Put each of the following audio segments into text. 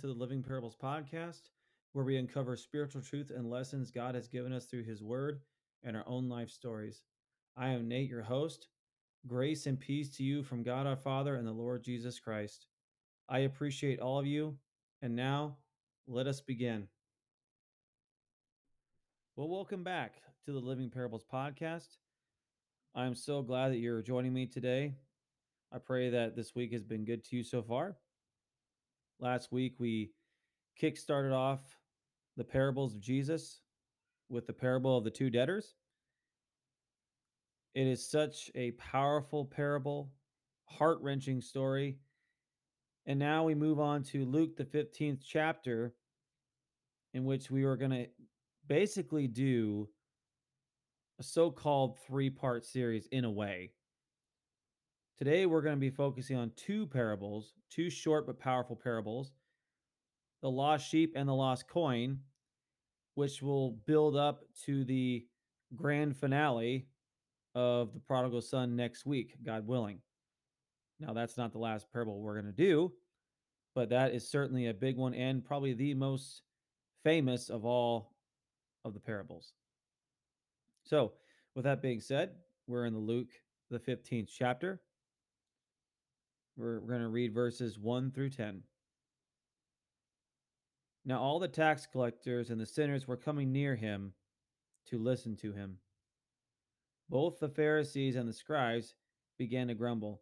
To the Living Parables podcast, where we uncover spiritual truth and lessons God has given us through His Word and our own life stories. I am Nate, your host. Grace and peace to you from God our Father and the Lord Jesus Christ. I appreciate all of you, and now let us begin. Well, welcome back to the Living Parables podcast. I'm so glad that you're joining me today. I pray that this week has been good to you so far. Last week, we kick started off the parables of Jesus with the parable of the two debtors. It is such a powerful parable, heart wrenching story. And now we move on to Luke, the 15th chapter, in which we are going to basically do a so called three part series in a way. Today, we're going to be focusing on two parables, two short but powerful parables the lost sheep and the lost coin, which will build up to the grand finale of the prodigal son next week, God willing. Now, that's not the last parable we're going to do, but that is certainly a big one and probably the most famous of all of the parables. So, with that being said, we're in the Luke, the 15th chapter. We're, we're going to read verses 1 through 10. Now, all the tax collectors and the sinners were coming near him to listen to him. Both the Pharisees and the scribes began to grumble,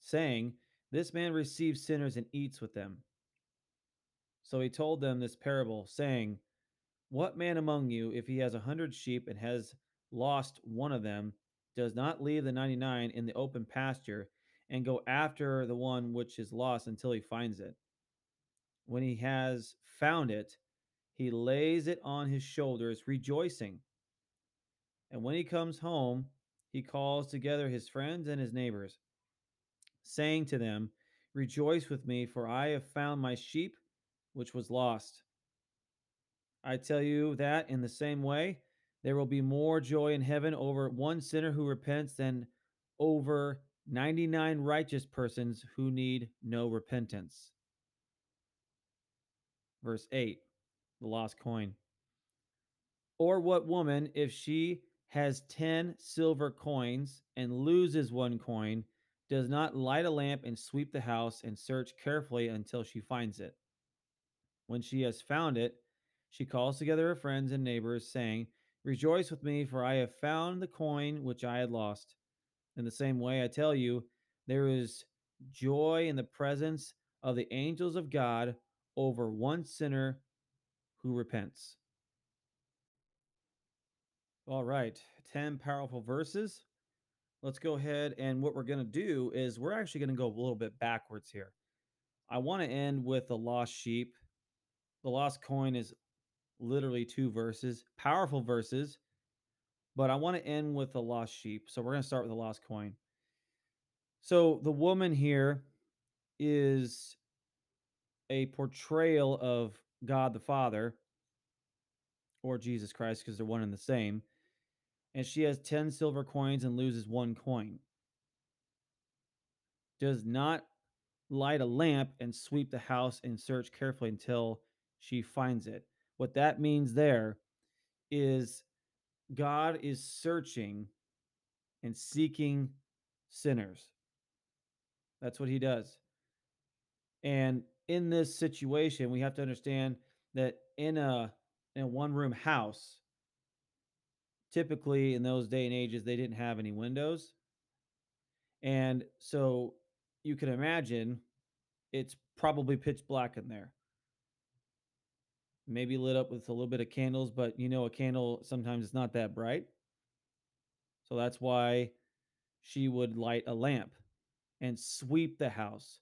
saying, This man receives sinners and eats with them. So he told them this parable, saying, What man among you, if he has a hundred sheep and has lost one of them, does not leave the ninety nine in the open pasture and go after the one which is lost until he finds it? When he has found it, he lays it on his shoulders, rejoicing. And when he comes home, he calls together his friends and his neighbors, saying to them, Rejoice with me, for I have found my sheep which was lost. I tell you that in the same way, there will be more joy in heaven over one sinner who repents than over 99 righteous persons who need no repentance. Verse 8 The lost coin. Or what woman, if she has 10 silver coins and loses one coin, does not light a lamp and sweep the house and search carefully until she finds it? When she has found it, she calls together her friends and neighbors, saying, Rejoice with me, for I have found the coin which I had lost. In the same way, I tell you, there is joy in the presence of the angels of God over one sinner who repents. All right, 10 powerful verses. Let's go ahead and what we're going to do is we're actually going to go a little bit backwards here. I want to end with the lost sheep. The lost coin is literally two verses, powerful verses, but I want to end with the lost sheep. So we're going to start with the lost coin. So the woman here is a portrayal of God the Father or Jesus Christ because they're one and the same. And she has 10 silver coins and loses one coin. Does not light a lamp and sweep the house and search carefully until she finds it. What that means there is God is searching and seeking sinners. That's what he does. And in this situation, we have to understand that in a in a one room house, typically in those day and ages, they didn't have any windows. And so you can imagine it's probably pitch black in there. Maybe lit up with a little bit of candles, but you know, a candle sometimes it's not that bright. So that's why she would light a lamp and sweep the house.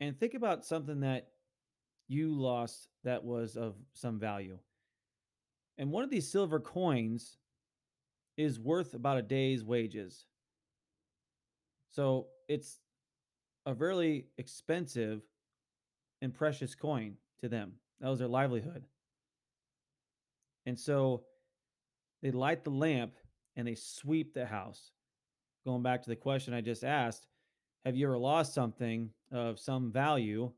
And think about something that you lost that was of some value. And one of these silver coins is worth about a day's wages. So it's a very expensive and precious coin to them. That was their livelihood. And so they light the lamp and they sweep the house. Going back to the question I just asked, Have you ever lost something of some value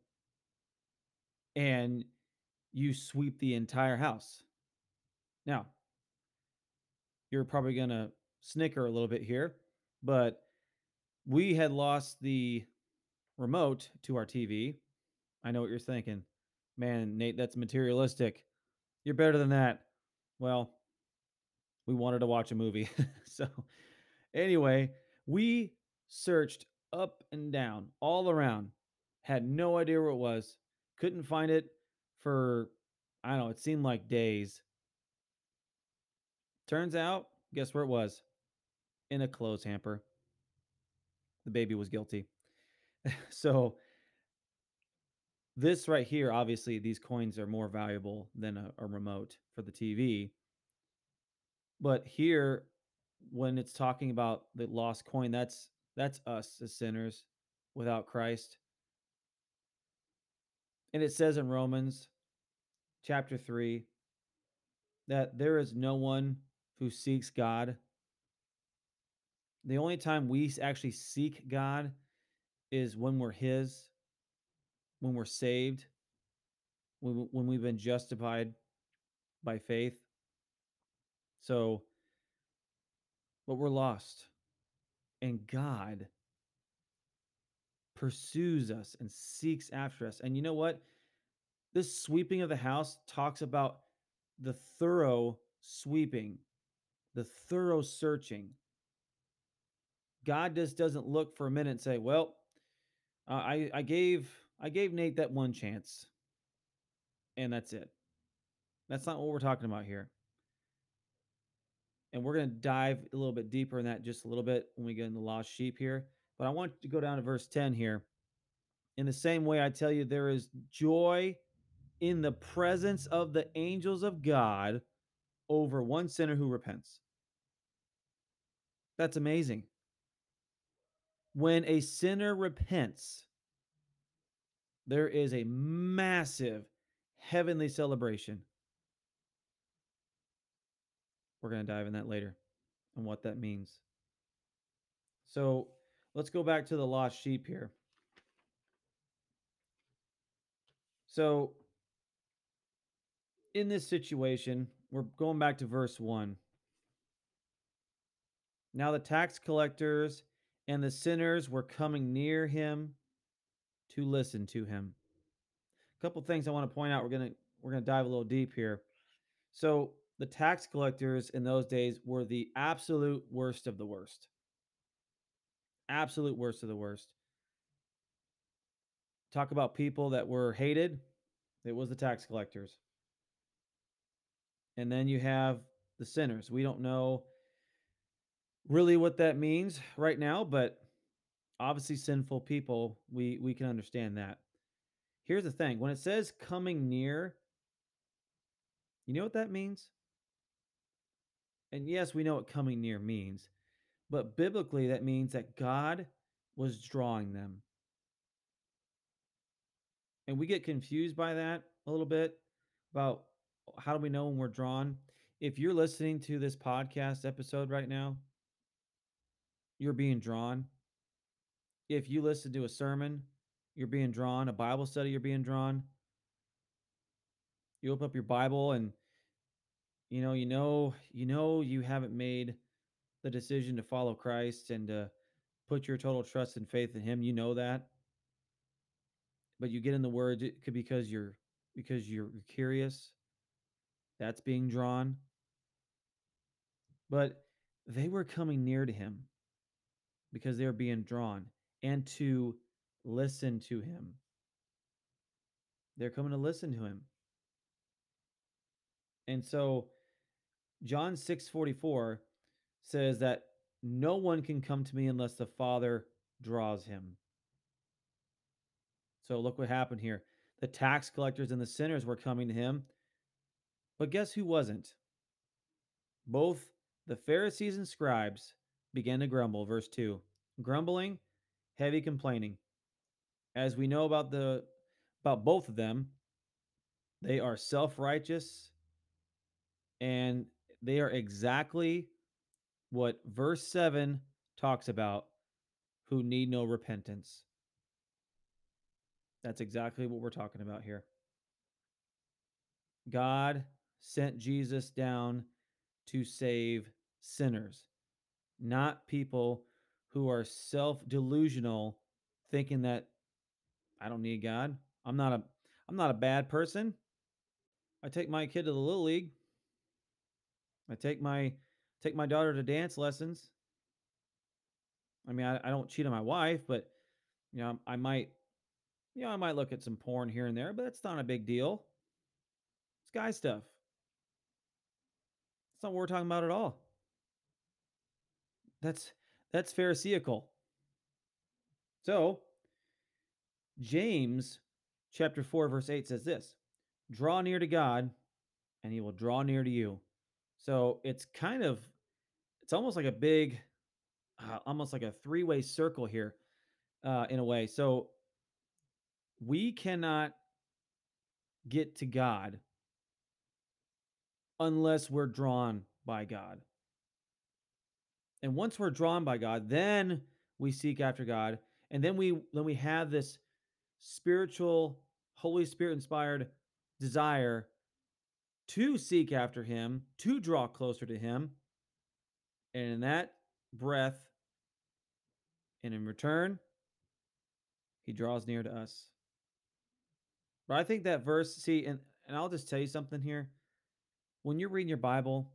and you sweep the entire house? Now, you're probably going to snicker a little bit here, but we had lost the remote to our TV. I know what you're thinking. Man, Nate, that's materialistic. You're better than that. Well, we wanted to watch a movie. so, anyway, we searched up and down, all around, had no idea where it was, couldn't find it for, I don't know, it seemed like days. Turns out, guess where it was? In a clothes hamper. The baby was guilty. so, this right here, obviously, these coins are more valuable than a, a remote for the TV. But here, when it's talking about the lost coin, that's that's us as sinners without Christ. And it says in Romans chapter 3 that there is no one who seeks God. The only time we actually seek God is when we're His, when we're saved, when, when we've been justified by faith. So, but we're lost. And God pursues us and seeks after us. And you know what? This sweeping of the house talks about the thorough sweeping, the thorough searching. God just doesn't look for a minute and say, "Well, uh, I I gave I gave Nate that one chance, and that's it." That's not what we're talking about here. And we're going to dive a little bit deeper in that just a little bit when we get in the lost sheep here. But I want to go down to verse 10 here. In the same way, I tell you, there is joy in the presence of the angels of God over one sinner who repents. That's amazing. When a sinner repents, there is a massive heavenly celebration. We're going to dive in that later and what that means. So let's go back to the lost sheep here. So, in this situation, we're going back to verse 1. Now the tax collectors and the sinners were coming near him to listen to him. A couple things I want to point out. We're to we're to dive a little deep here. So, the tax collectors in those days were the absolute worst of the worst. Absolute worst of the worst. Talk about people that were hated. It was the tax collectors. And then you have the sinners. We don't know really what that means right now, but obviously sinful people, we we can understand that. Here's the thing, when it says coming near, you know what that means? And yes, we know what coming near means, but biblically that means that God was drawing them. And we get confused by that a little bit about how do we know when we're drawn? If you're listening to this podcast episode right now, you're being drawn. If you listen to a sermon, you're being drawn. A Bible study, you're being drawn. You open up your Bible and you know, you know, you know you haven't made the decision to follow Christ and to put your total trust and faith in him. You know that. But you get in the word it could because you're because you're curious. That's being drawn. But they were coming near to him because they were being drawn and to listen to him. They're coming to listen to him. And so John 6:44 says that no one can come to me unless the Father draws him. So look what happened here. The tax collectors and the sinners were coming to him. But guess who wasn't? Both the Pharisees and scribes began to grumble, verse 2. Grumbling, heavy complaining. As we know about the about both of them, they are self-righteous and they are exactly what verse 7 talks about who need no repentance. That's exactly what we're talking about here. God sent Jesus down to save sinners, not people who are self delusional, thinking that I don't need God. I'm not a I'm not a bad person. I take my kid to the little league. I take my take my daughter to dance lessons. I mean, I, I don't cheat on my wife, but you know, I might, you know, I might look at some porn here and there, but it's not a big deal. It's guy stuff. That's not what we're talking about at all. That's that's pharisaical. So, James chapter 4 verse 8 says this, "Draw near to God, and he will draw near to you." So, it's kind of it's almost like a big uh, almost like a three-way circle here uh in a way. So, we cannot get to God unless we're drawn by God. And once we're drawn by God, then we seek after God, and then we then we have this spiritual, Holy Spirit inspired desire to seek after him, to draw closer to him. And in that breath and in return, he draws near to us. But I think that verse, see, and, and I'll just tell you something here. When you're reading your Bible,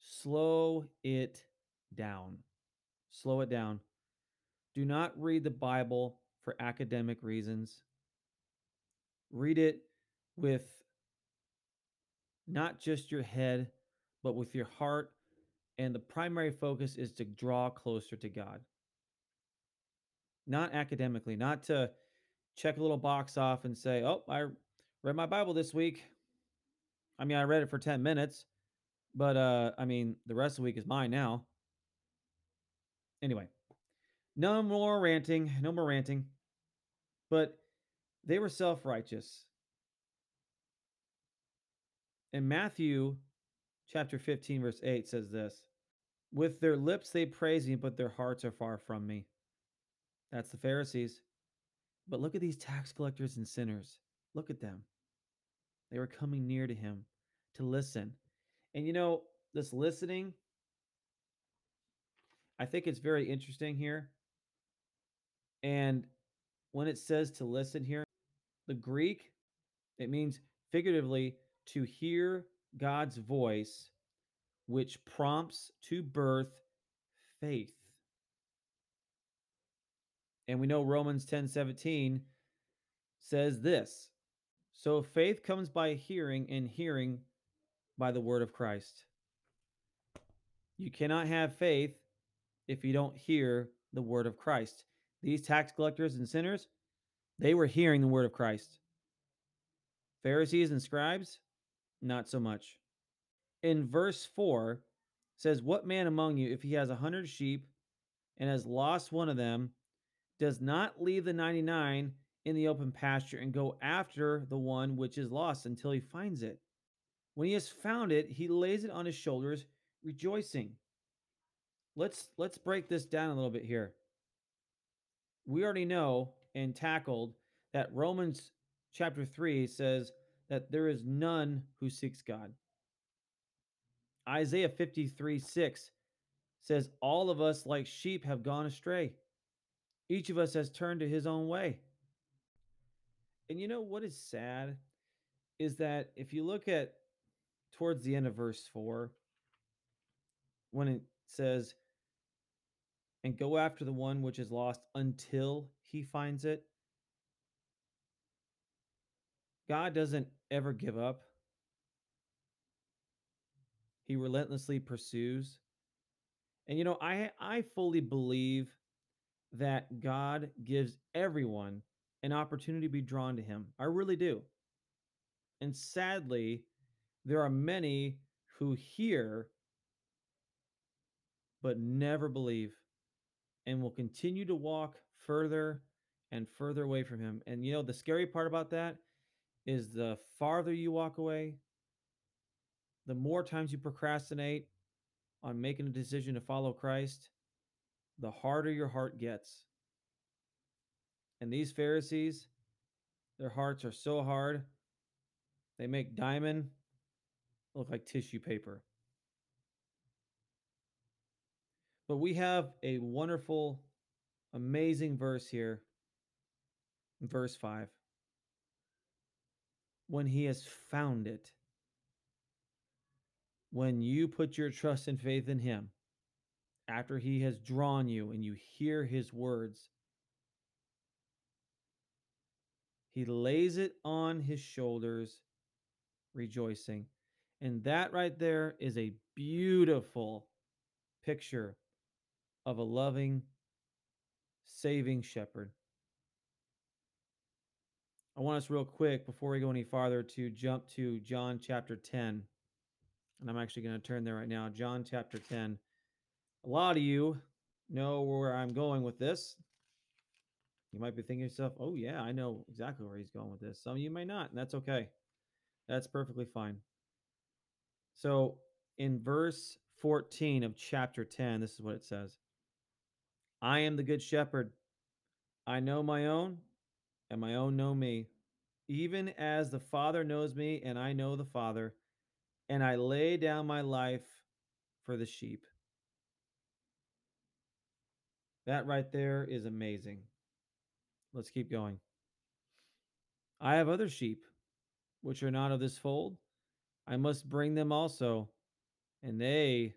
slow it down. Slow it down. Do not read the Bible for academic reasons. Read it with not just your head, but with your heart. And the primary focus is to draw closer to God. Not academically, not to check a little box off and say, oh, I read my Bible this week. I mean, I read it for 10 minutes, but uh, I mean, the rest of the week is mine now. Anyway, no more ranting, no more ranting. But they were self righteous. And Matthew chapter 15, verse 8 says this With their lips they praise me, but their hearts are far from me. That's the Pharisees. But look at these tax collectors and sinners. Look at them. They were coming near to him to listen. And you know, this listening, I think it's very interesting here. And when it says to listen here, the Greek, it means figuratively to hear God's voice, which prompts to birth faith. And we know Romans 10 17 says this So faith comes by hearing, and hearing by the word of Christ. You cannot have faith if you don't hear the word of Christ. These tax collectors and sinners, they were hearing the word of Christ. Pharisees and scribes, not so much. In verse 4 says, What man among you, if he has a hundred sheep and has lost one of them, does not leave the 99 in the open pasture and go after the one which is lost until he finds it? When he has found it, he lays it on his shoulders, rejoicing. Let's let's break this down a little bit here. We already know and tackled that Romans chapter 3 says that there is none who seeks God. Isaiah 53 6 says, All of us, like sheep, have gone astray. Each of us has turned to his own way. And you know what is sad is that if you look at towards the end of verse 4, when it says, and go after the one which is lost until he finds it. God doesn't ever give up. He relentlessly pursues. And you know, I I fully believe that God gives everyone an opportunity to be drawn to him. I really do. And sadly, there are many who hear but never believe and will continue to walk further and further away from him. And you know, the scary part about that is the farther you walk away, the more times you procrastinate on making a decision to follow Christ, the harder your heart gets. And these Pharisees, their hearts are so hard, they make diamond look like tissue paper. But we have a wonderful, amazing verse here, verse 5. When he has found it, when you put your trust and faith in him, after he has drawn you and you hear his words, he lays it on his shoulders, rejoicing. And that right there is a beautiful picture of a loving, saving shepherd. I want us real quick before we go any farther to jump to John chapter 10. And I'm actually going to turn there right now. John chapter 10. A lot of you know where I'm going with this. You might be thinking to yourself, oh, yeah, I know exactly where he's going with this. Some of you may not, and that's okay. That's perfectly fine. So in verse 14 of chapter 10, this is what it says I am the good shepherd. I know my own, and my own know me, even as the Father knows me, and I know the Father, and I lay down my life for the sheep. That right there is amazing. Let's keep going. I have other sheep, which are not of this fold. I must bring them also, and they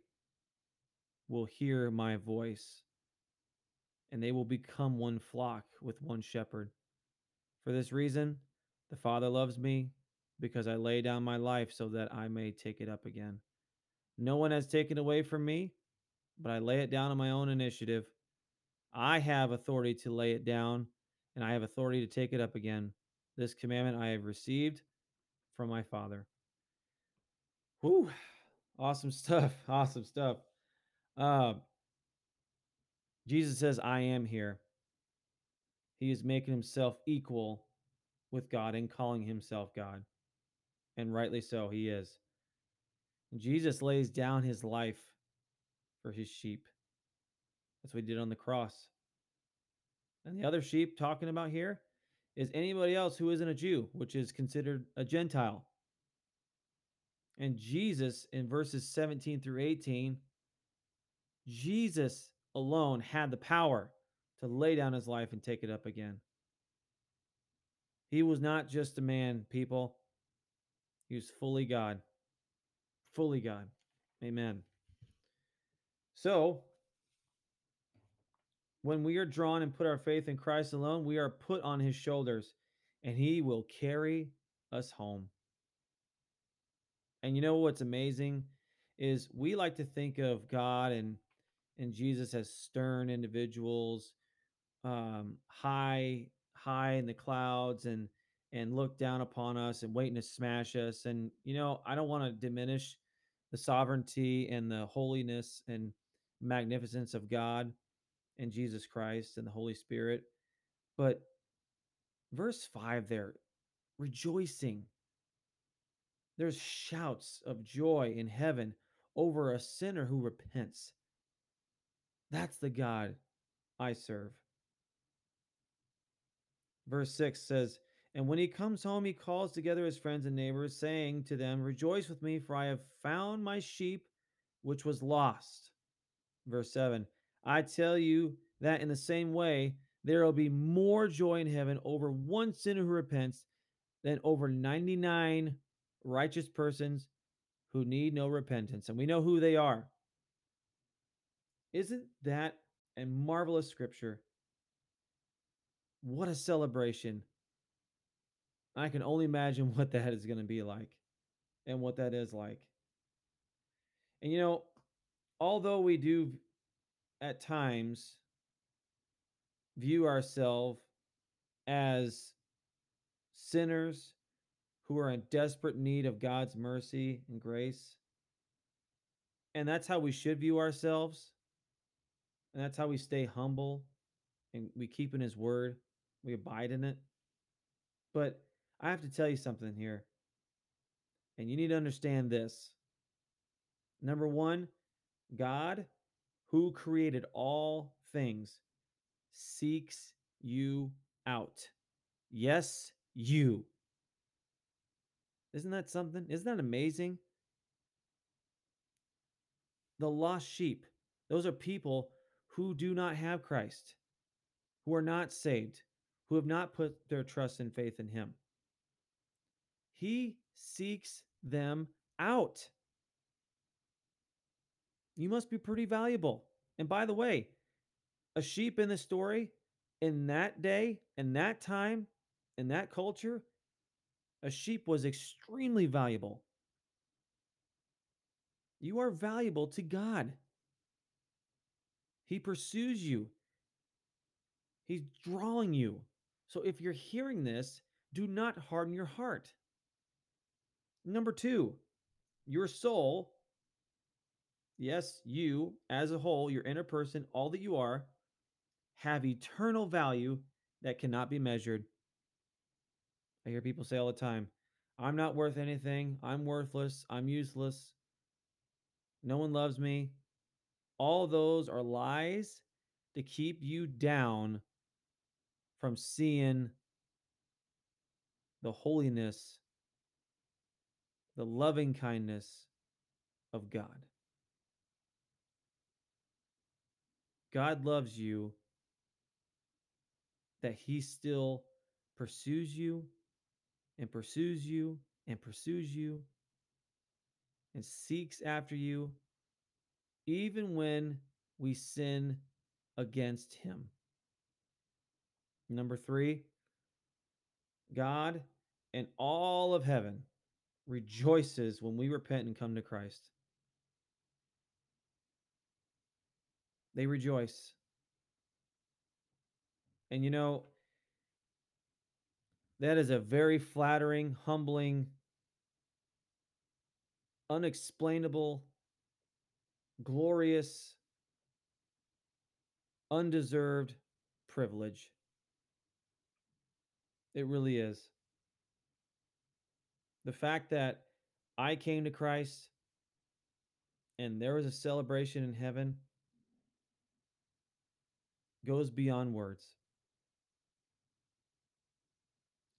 will hear my voice and they will become one flock with one shepherd. For this reason, the Father loves me, because I lay down my life so that I may take it up again. No one has taken away from me, but I lay it down on my own initiative. I have authority to lay it down, and I have authority to take it up again. This commandment I have received from my Father. Whew. Awesome stuff. Awesome stuff. Uh, Jesus says, I am here. He is making himself equal with God and calling himself God. And rightly so, he is. Jesus lays down his life for his sheep. That's what he did on the cross. And the other sheep talking about here is anybody else who isn't a Jew, which is considered a Gentile. And Jesus, in verses 17 through 18, Jesus alone had the power to lay down his life and take it up again. He was not just a man, people. He was fully God. Fully God. Amen. So, when we are drawn and put our faith in Christ alone, we are put on his shoulders and he will carry us home. And you know what's amazing is we like to think of God and and Jesus as stern individuals, um, high high in the clouds and and look down upon us and waiting to smash us. And you know, I don't want to diminish the sovereignty and the holiness and magnificence of God and Jesus Christ and the Holy Spirit. But verse 5 there, rejoicing. There's shouts of joy in heaven over a sinner who repents. That's the God I serve. Verse 6 says, And when he comes home, he calls together his friends and neighbors, saying to them, Rejoice with me, for I have found my sheep which was lost. Verse 7 I tell you that in the same way, there will be more joy in heaven over one sinner who repents than over 99 righteous persons who need no repentance. And we know who they are. Isn't that a marvelous scripture? What a celebration. I can only imagine what that is going to be like and what that is like. And you know, although we do at times view ourselves as sinners who are in desperate need of God's mercy and grace, and that's how we should view ourselves and that's how we stay humble and we keep in his word. We abide in it. But I have to tell you something here. And you need to understand this. Number one, God, who created all things seeks you out. Yes, you. Isn't that something? Isn't that amazing? The lost sheep, those are people who do not have Christ, who are not saved, who have not put their trust and faith in Him. He seeks them out. You must be pretty valuable. And by the way, a sheep in the story, in that day, in that time, in that culture, a sheep was extremely valuable. You are valuable to God. He pursues you, He's drawing you. So if you're hearing this, do not harden your heart. Number two, your soul, yes, you as a whole, your inner person, all that you are, have eternal value that cannot be measured. I hear people say all the time, I'm not worth anything. I'm worthless. I'm useless. No one loves me. All those are lies to keep you down from seeing the holiness, the loving kindness of God. God loves you, that He still pursues you and pursues you and pursues you and seeks after you, even when we sin against Him. Number three, God and all of heaven rejoices when we repent and come to Christ. They rejoice. And you know, that is a very flattering, humbling, unexplainable, glorious, undeserved privilege. It really is. The fact that I came to Christ and there was a celebration in heaven goes beyond words.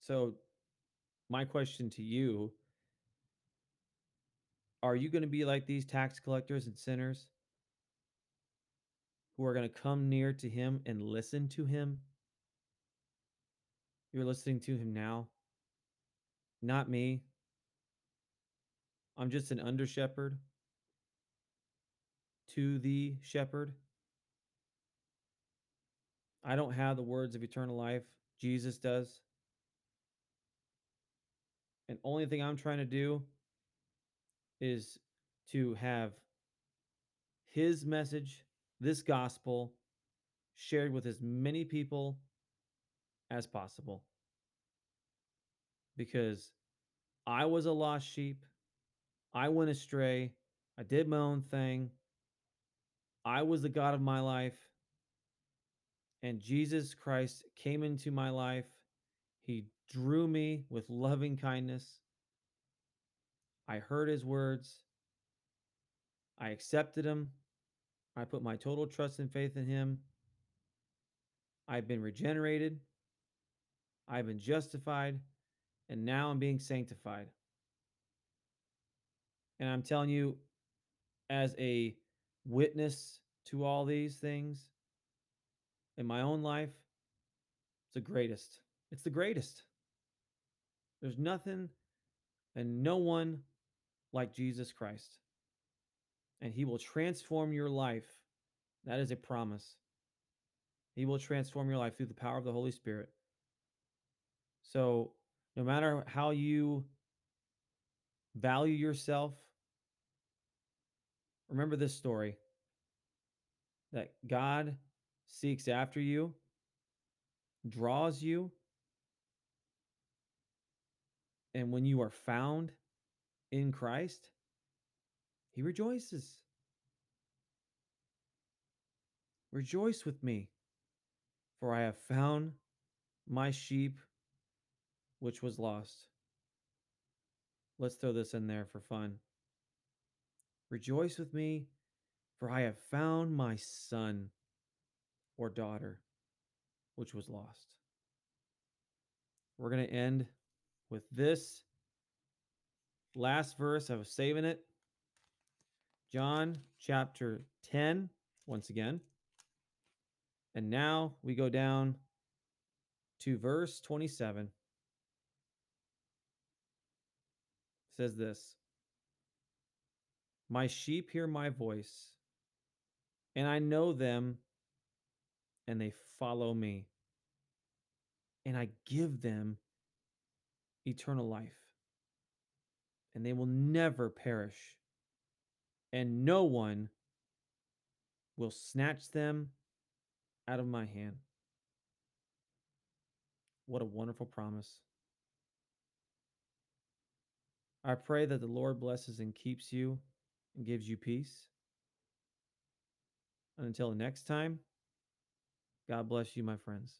So, my question to you are you going to be like these tax collectors and sinners who are going to come near to him and listen to him? You're listening to him now, not me. I'm just an under shepherd to the shepherd. I don't have the words of eternal life. Jesus does. And only thing I'm trying to do is to have his message, this gospel, shared with as many people as possible. Because I was a lost sheep. I went astray. I did my own thing. I was the God of my life. And Jesus Christ came into my life. He drew me with loving kindness. I heard his words. I accepted him. I put my total trust and faith in him. I've been regenerated. I've been justified. And now I'm being sanctified. And I'm telling you, as a witness to all these things in my own life, it's the greatest. It's the greatest. There's nothing and no one like Jesus Christ. And he will transform your life. That is a promise. He will transform your life through the power of the Holy Spirit. So, no matter how you value yourself, remember this story that God seeks after you, draws you, and when you are found in Christ, he rejoices. Rejoice with me, for I have found my sheep which was lost. Let's throw this in there for fun. Rejoice with me, for I have found my son. or daughter which was lost. We're going to end with this last verse. I was saving it. John chapter 10, once again. And now we go down to verse 27. It says this My sheep hear my voice, and I know them, and they follow me. And I give them eternal life, and they will never perish, and no one will snatch them out of my hand. What a wonderful promise. I pray that the Lord blesses and keeps you and gives you peace. And until the next time, God bless you, my friends.